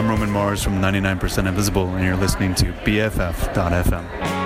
I'm Roman Mars from 99% Invisible, and you're listening to BFF.FM.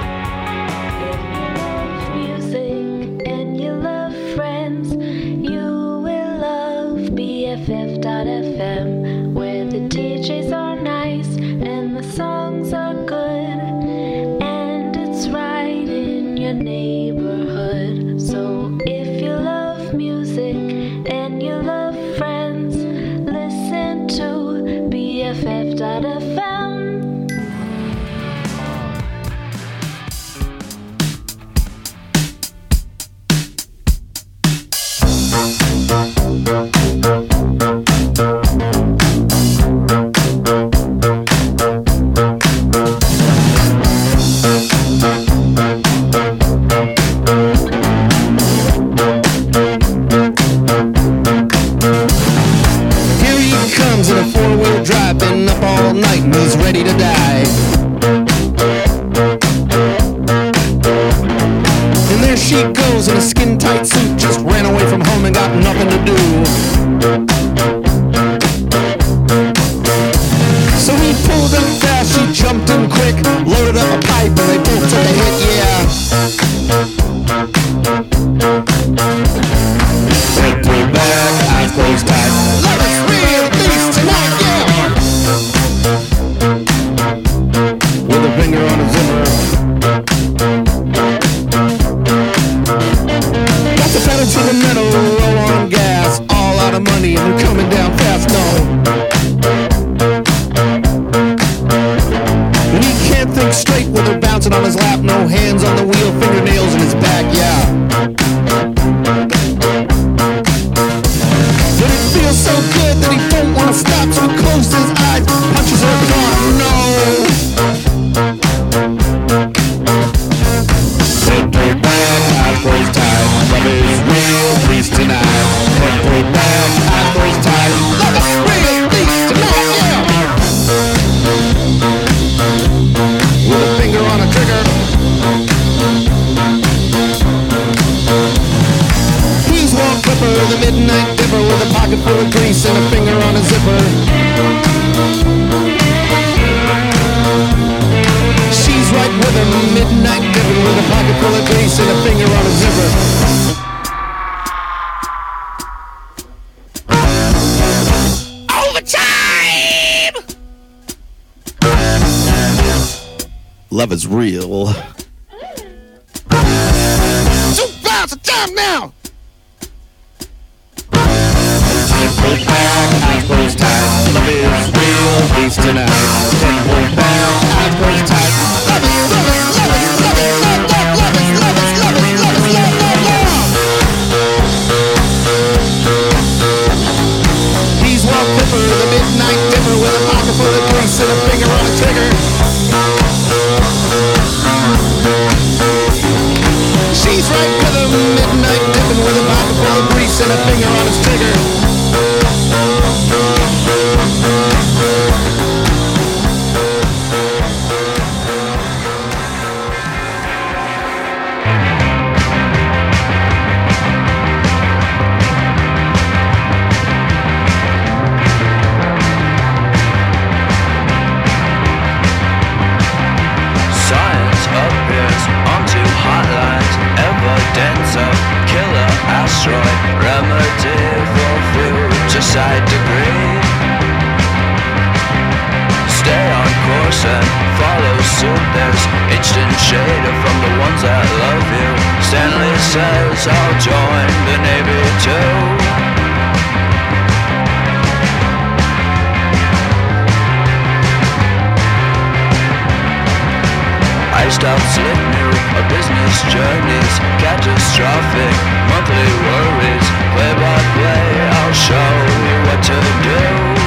destroyed remedy for side degree. Stay on course and follow suit. There's instant shade from the ones that love you. Stanley says I'll join the Navy too. lifestyle slippery Our business journeys catastrophic. Monthly worries Play by play I'll show you what to do.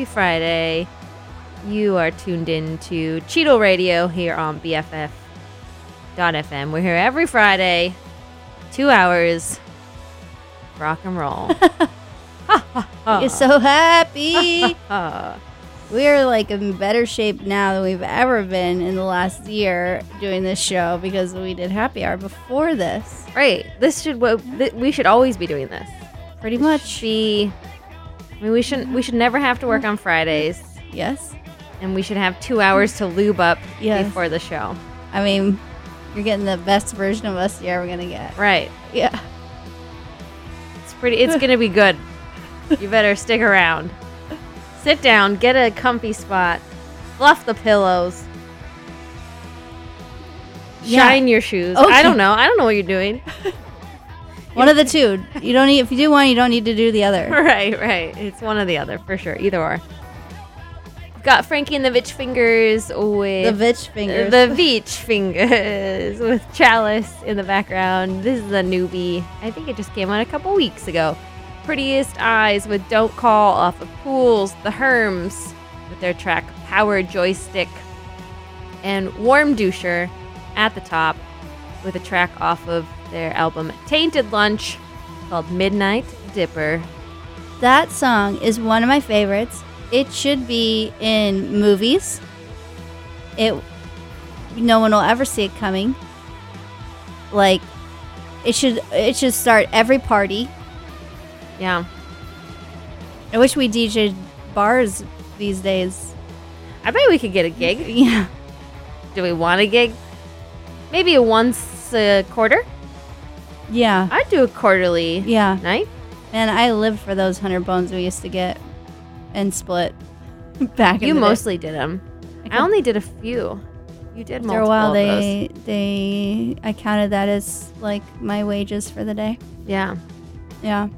Happy Friday. You are tuned in to Cheetle Radio here on BFF.fm. We're here every Friday, two hours, rock and roll. You're so happy. Uh, We're like in better shape now than we've ever been in the last year doing this show because we did happy hour before this. right, this should what we should always be doing this. Pretty much. Be, I mean, we shouldn't. We should never have to work on Fridays, Yes. and we should have two hours to lube up Yes. before the show. I mean, you're getting the best version of us you're ever going to get. Right. Yeah. It's pretty. It's gonna be good. You better stick around. Sit down, get a comfy spot, fluff the pillows, Yeah. shine your shoes. Okay. I don't know. I don't know what you're doing. One of the two. You don't need, if you do one, you don't need to do the other. right, right. It's one or the other for sure. Either or. Got Frankie and the Vitch Fingers with The Vitch fingers. The Vitch Fingers with Chalice in the background. This is a newbie. I think it just came out a couple weeks ago. Prettiest Eyes with Don't Call off of Pools. The Herms with their track Power Joystick. And Warmduscher at the top with a track off of their album Tainted Lunch called Midnight Dipper. that song is one of my favorites. It should be in movies. It no one will ever see it coming. Like it should it should start every party. Yeah. I wish we DJ bars these days. I bet we could get a gig. Yeah. Do we want a gig? Maybe a once a quarter? Yeah. I'd do a quarterly Yeah. night. And I lived for those hundred bones we used to get and split back in You the day. mostly did them. I could- only did a few. You did After multiple a while of they they I counted that as like my wages for the day. Yeah, Yeah.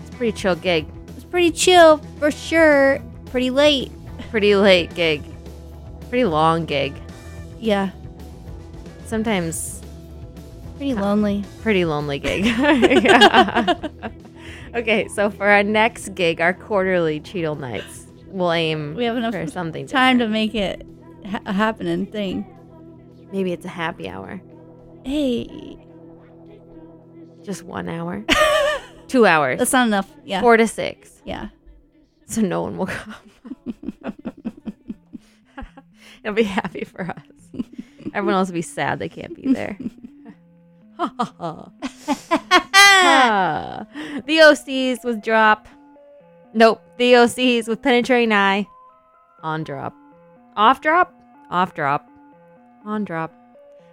it's a pretty chill gig. It's pretty chill for sure. Pretty late. Pretty late gig. Pretty long gig. Yeah. Sometimes Pretty lonely. pretty lonely gig. Okay, so for our next gig, our quarterly Cheetle nights, we'll aim We have enough for something time to make it ha- a happening thing. Maybe it's a happy hour. Hey, Just one hour. Two hours. that's not enough. Yeah. Four to six. Yeah. so no one will come. It'll be happy for us. Everyone else will be sad they can't be there. The OCs with drop. Nope. The OCs with penetrating eye. On drop. Off drop. Off drop. On drop.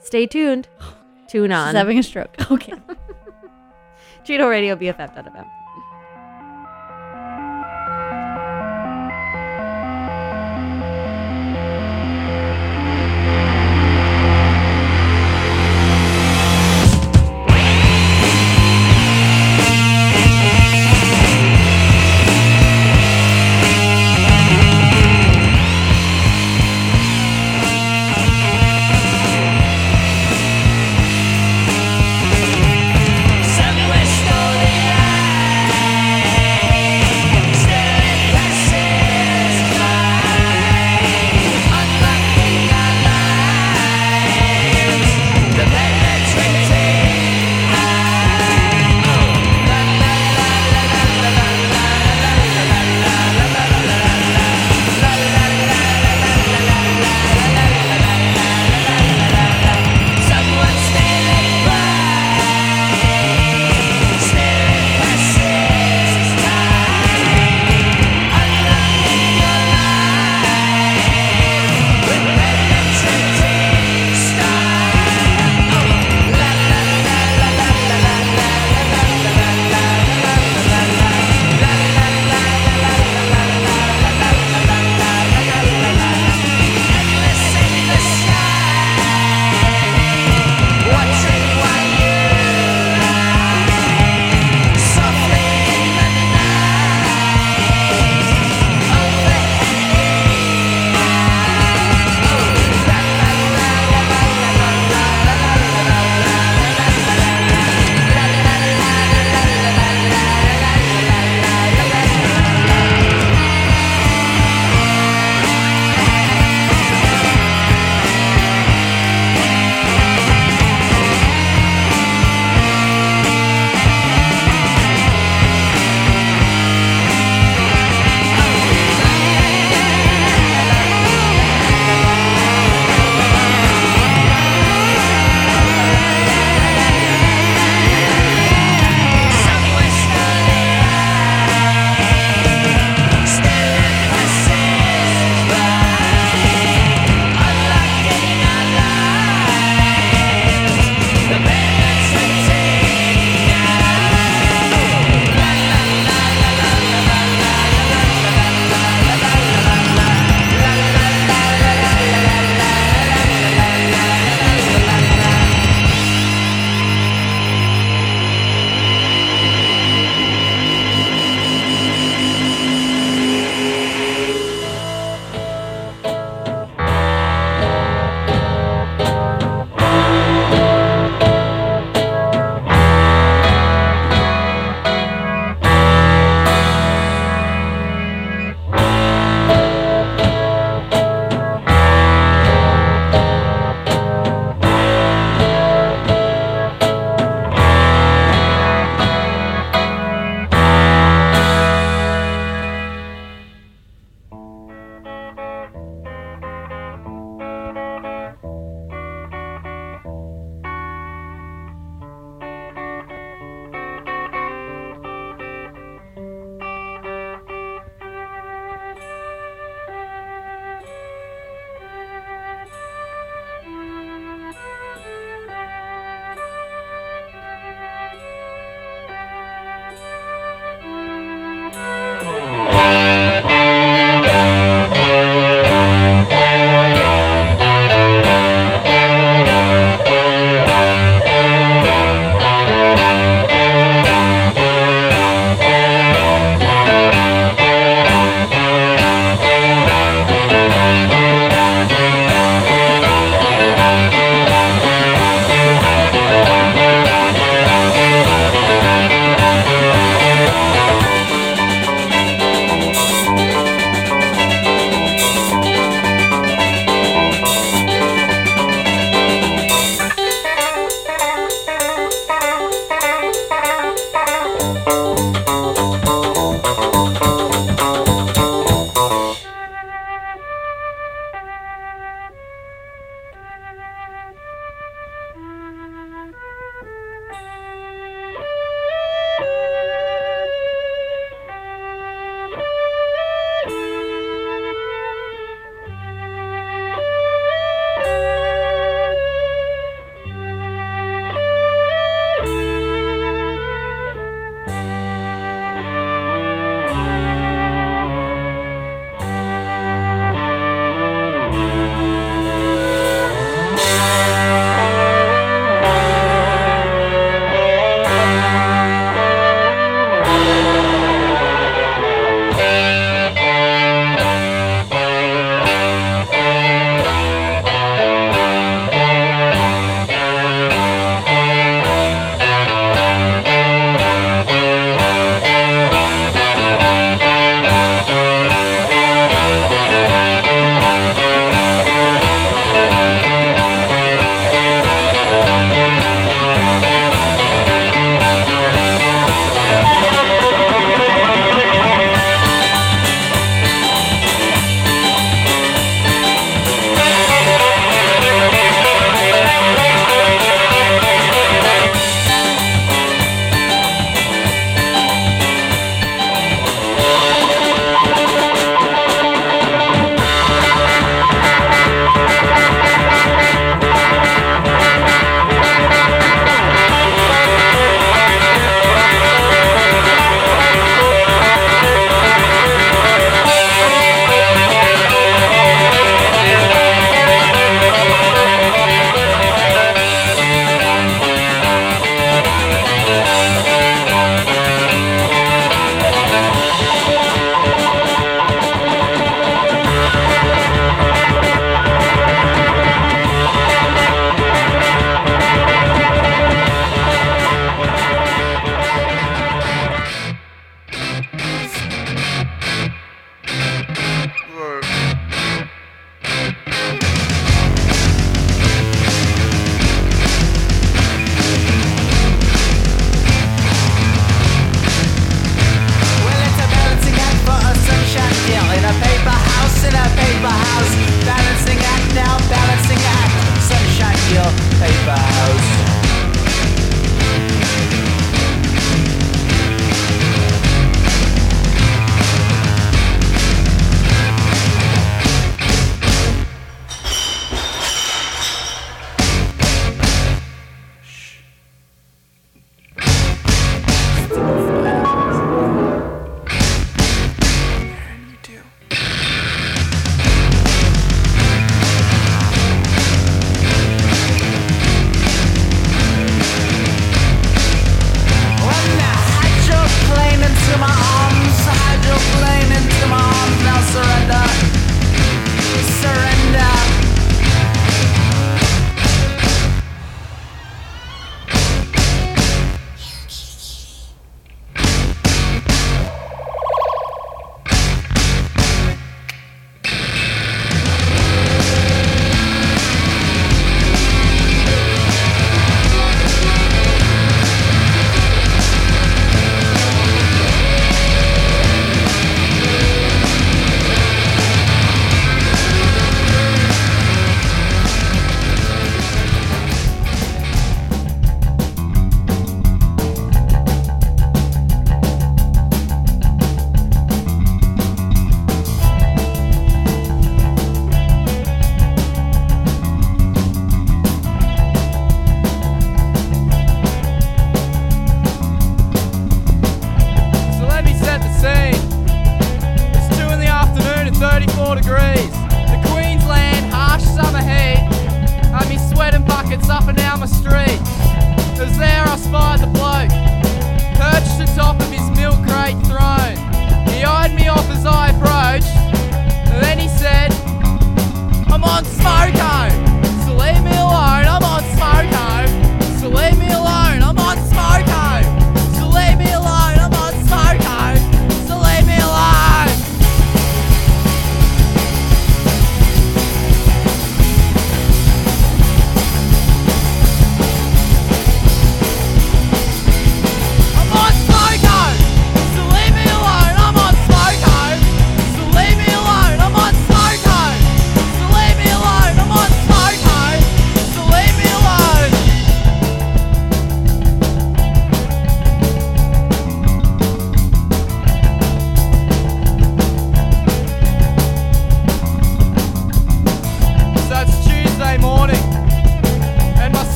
Stay tuned. Tune She's on. having a stroke. Okay. Cheetle Radio BFF.fm.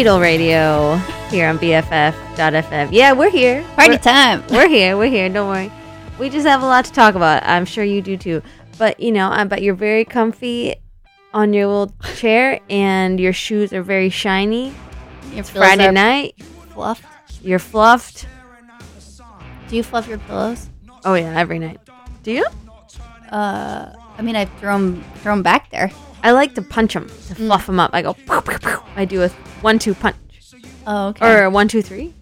Cheetle Radio here on BFF.FM. Yeah, we're here. Party We're- time. We're here. We're here. Don't worry. We just have a lot to talk about. I'm sure you do too. But you know, I bet you're very comfy on your little chair, and your shoes are very shiny. Your pillows Friday night, fluffed. you're fluffed. Do you fluff your pillows? Oh yeah, every night. Do you? Uh, I mean, I throw them, throw 'em back there. I like to punch them, to Mm. fluff them up. I go. I do a one-two punch, Oh, okay. or a one-two-three.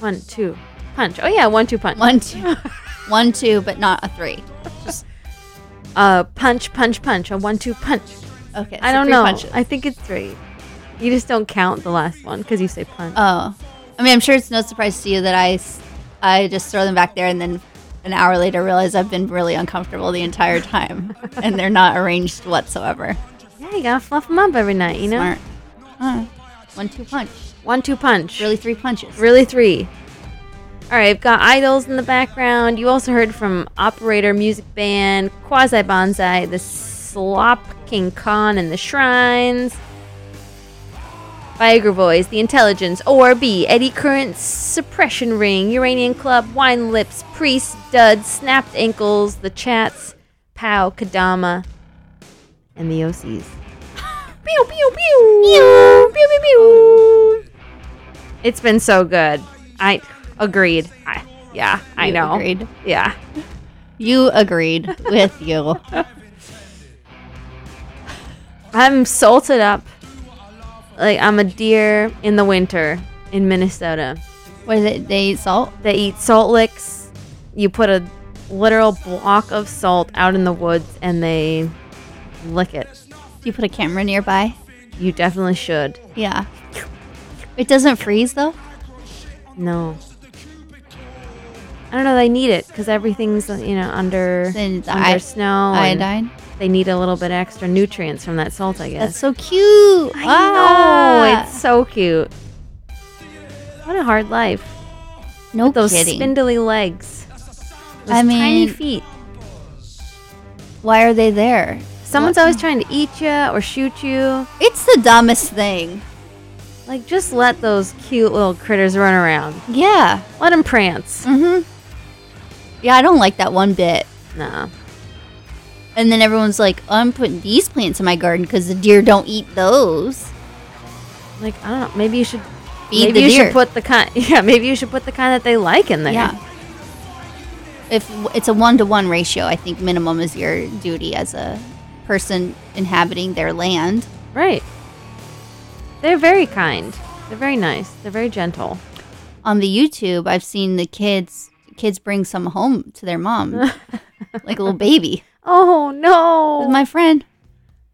One, two, punch. Oh yeah, one-two punch. one, two, one, two, but not a three. Uh, punch, punch, punch. A one-two punch. Okay. I don't know. punches. I think it's three. You just don't count the last one because you say punch. Oh, I mean, I'm sure it's no surprise to you that I, I just throw them back there and then an hour later realize I've been really uncomfortable the entire time and they're not arranged whatsoever. yeah, you gotta fluff them up every night. You know, Smart. One, two punch. one-two punch. Really, three punches. Really three. All right, I've got idols in the background. You also heard from Operator Music Band, Quasi Bonsai, the Slop King Khan and the Shrines, Viagra Boys, The Intelligence, ORB, Eddy Current's Suppression Ring, Uranium Club, Wine Lips, Priest, Duds, Snapped Ankles, The Chats, Pow, Kedama, and the OCs. Pew, pew, pew. Pew, pew, pew, pew. It's been so good. I agreed. I, yeah, I You know. agreed. Yeah. You agreed with you. I'm salted up like I'm a deer in the winter in Minnesota. What is it? They eat salt? They eat salt licks. You put a literal block of salt out in the woods and they lick it. Do you put a camera nearby? You definitely should. Yeah. It doesn't freeze though? No. I don't know. They need it because everything's you know under Then under i- snow. and Iodine? They need a little bit extra nutrients from that salt. I guess. That's so cute. I Ah. know. It's so cute. What a hard life. no Those kidding. spindly legs. Those I tiny mean- feet. Why are they there? Someone's always trying to eat you or shoot you. It's the dumbest thing. Like, just let those cute little critters run around. Yeah. Let them prance. Mm-hmm. Yeah, I don't like that one bit. No. And then everyone's like, oh, I'm putting these plants in my garden because the deer don't eat those. Like, I don't know. Maybe you should. Feed maybe the you deer. should put the kind. Yeah, maybe you should put the kind that they like in there. Yeah. If it's a one to one ratio, I think minimum is your duty as a person inhabiting their land. Right. They're very kind. They're very nice. They're very gentle. On the YouTube, I've seen the kids kids bring some home to their mom, like a little baby. Oh no! With my friend,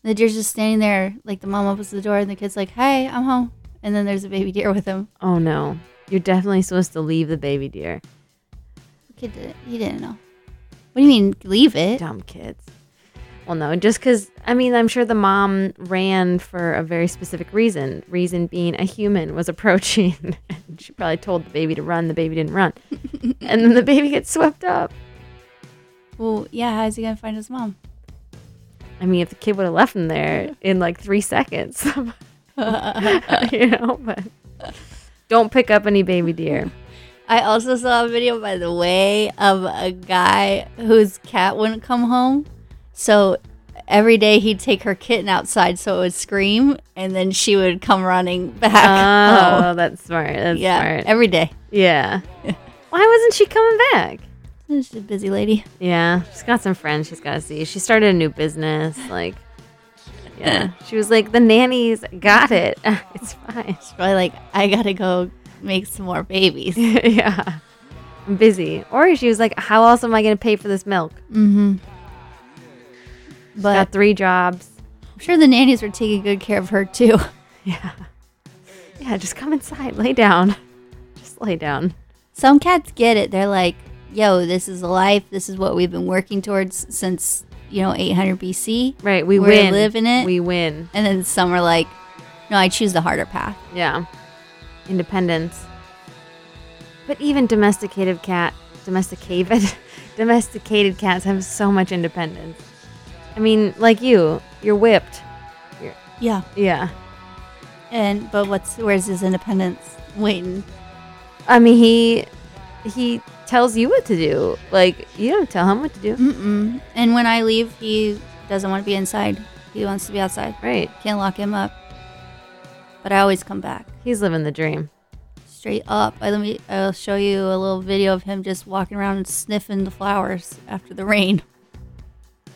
the deer's just standing there, like the mom opens the door, and the kid's like, "Hey, I'm home," and then there's a baby deer with him. oh no! You're definitely supposed to leave the baby deer. The kid didn't. He didn't know. What do you mean leave it? Dumb kids. Well, no, just because, I mean, I'm sure the mom ran for a very specific reason. Reason being a human was approaching. and she probably told the baby to run. The baby didn't run. and then the baby gets swept up. Well, yeah. How's he gonna find his mom? I mean, if the kid would have left him there in like three seconds, you know, but don't pick up any baby deer. I also saw a video, by the way, of a guy whose cat wouldn't come home. So every day he'd take her kitten outside so it would scream, and then she would come running back. Oh, that's smart. That's yeah, smart. every day. yeah. Why wasn't she coming back? She's a busy lady. Yeah, she's got some friends she's got to see. She started a new business. Like, yeah, she was like, the nannies got it. It's fine. She's probably like, I gotta go make some more babies. yeah, I'm busy. Or she was like, how else am I going to pay for this milk? mm-hmm. But Got three jobs. I'm sure the nannies were taking good care of her too. Yeah. Yeah, just come inside. Lay down. Just lay down. Some cats get it. They're like, yo, this is life. This is what we've been working towards since, you know, 800 BC. Right, we We're win. living it. We win. And then some are like, no, I choose the harder path. Yeah. Independence. But even domesticated cat, domesticated, domesticated cats have so much independence. I mean, like you, you're whipped. Yeah. Yeah. And but what's where's his independence? Waiting. I mean, he he tells you what to do. Like you don't tell him what to do, Mm-mm. And when I leave, he doesn't want to be inside. He wants to be outside. right? Can't lock him up. But I always come back He's living the dream. straight up. I let me. I'll show you a little video of him just walking around and sniffing the flowers after the rain.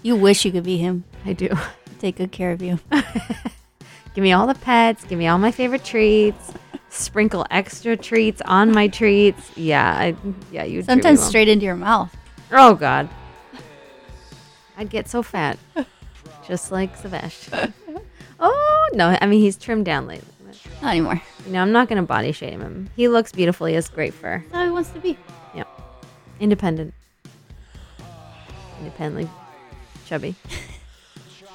You wish you could be him. I do. Take good care of you. Give me all the pets. Give me all my favorite treats. Sprinkle extra treats on my treats. Yeah, I yeah you. Sometimes straight into your mouth. Oh God. I'd get so fat, just like Sebastian. oh no! I mean, he's trimmed down lately. Not anymore. You know, I'm not gonna body shame him. He looks beautiful. He has great fur. That's how he wants to be. Yep. Independent. Independently chubby.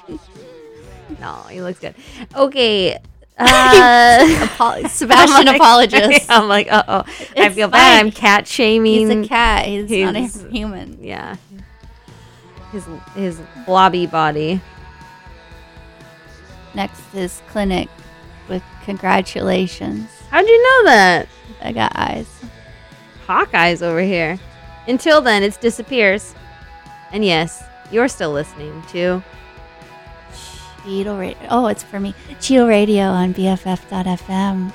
no, he looks good. Okay. Uh, Apo- Sebastian like- apologist. I'm like, uh oh. I feel bad. I'm cat shaming. He's a cat. He's, not a human. Yeah. His his blobby body. Next is clinic with congratulations. How'd you know that? I got eyes. Hawkeyes over here. Until then, it disappears. And yes, you're still listening to Cheetle Radio. Oh, it's for me. Cheetle Radio on BFF.fm.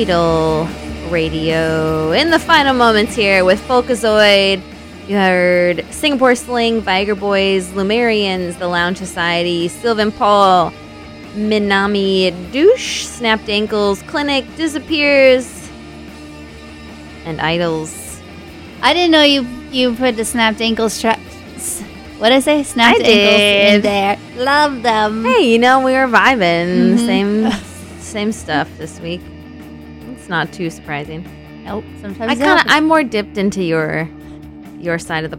Idol Radio. In the final moments here with Folkazoid, you heard Singapore Sling, Viagra Boys, Lumerians, The Lounge Society, Sylvan Paul, Minami Deutsch, Snapped Ankles, Clinic, Disappears, and IDLES. I didn't know you you put the snapped ankles tra- what did I say? Snapped I ankles in there. Love them. Hey, you know, we were vibing. Mhm. Same same stuff this week. Not too surprising. Nope. Sometimes I kind of I'm more dipped into your your side of the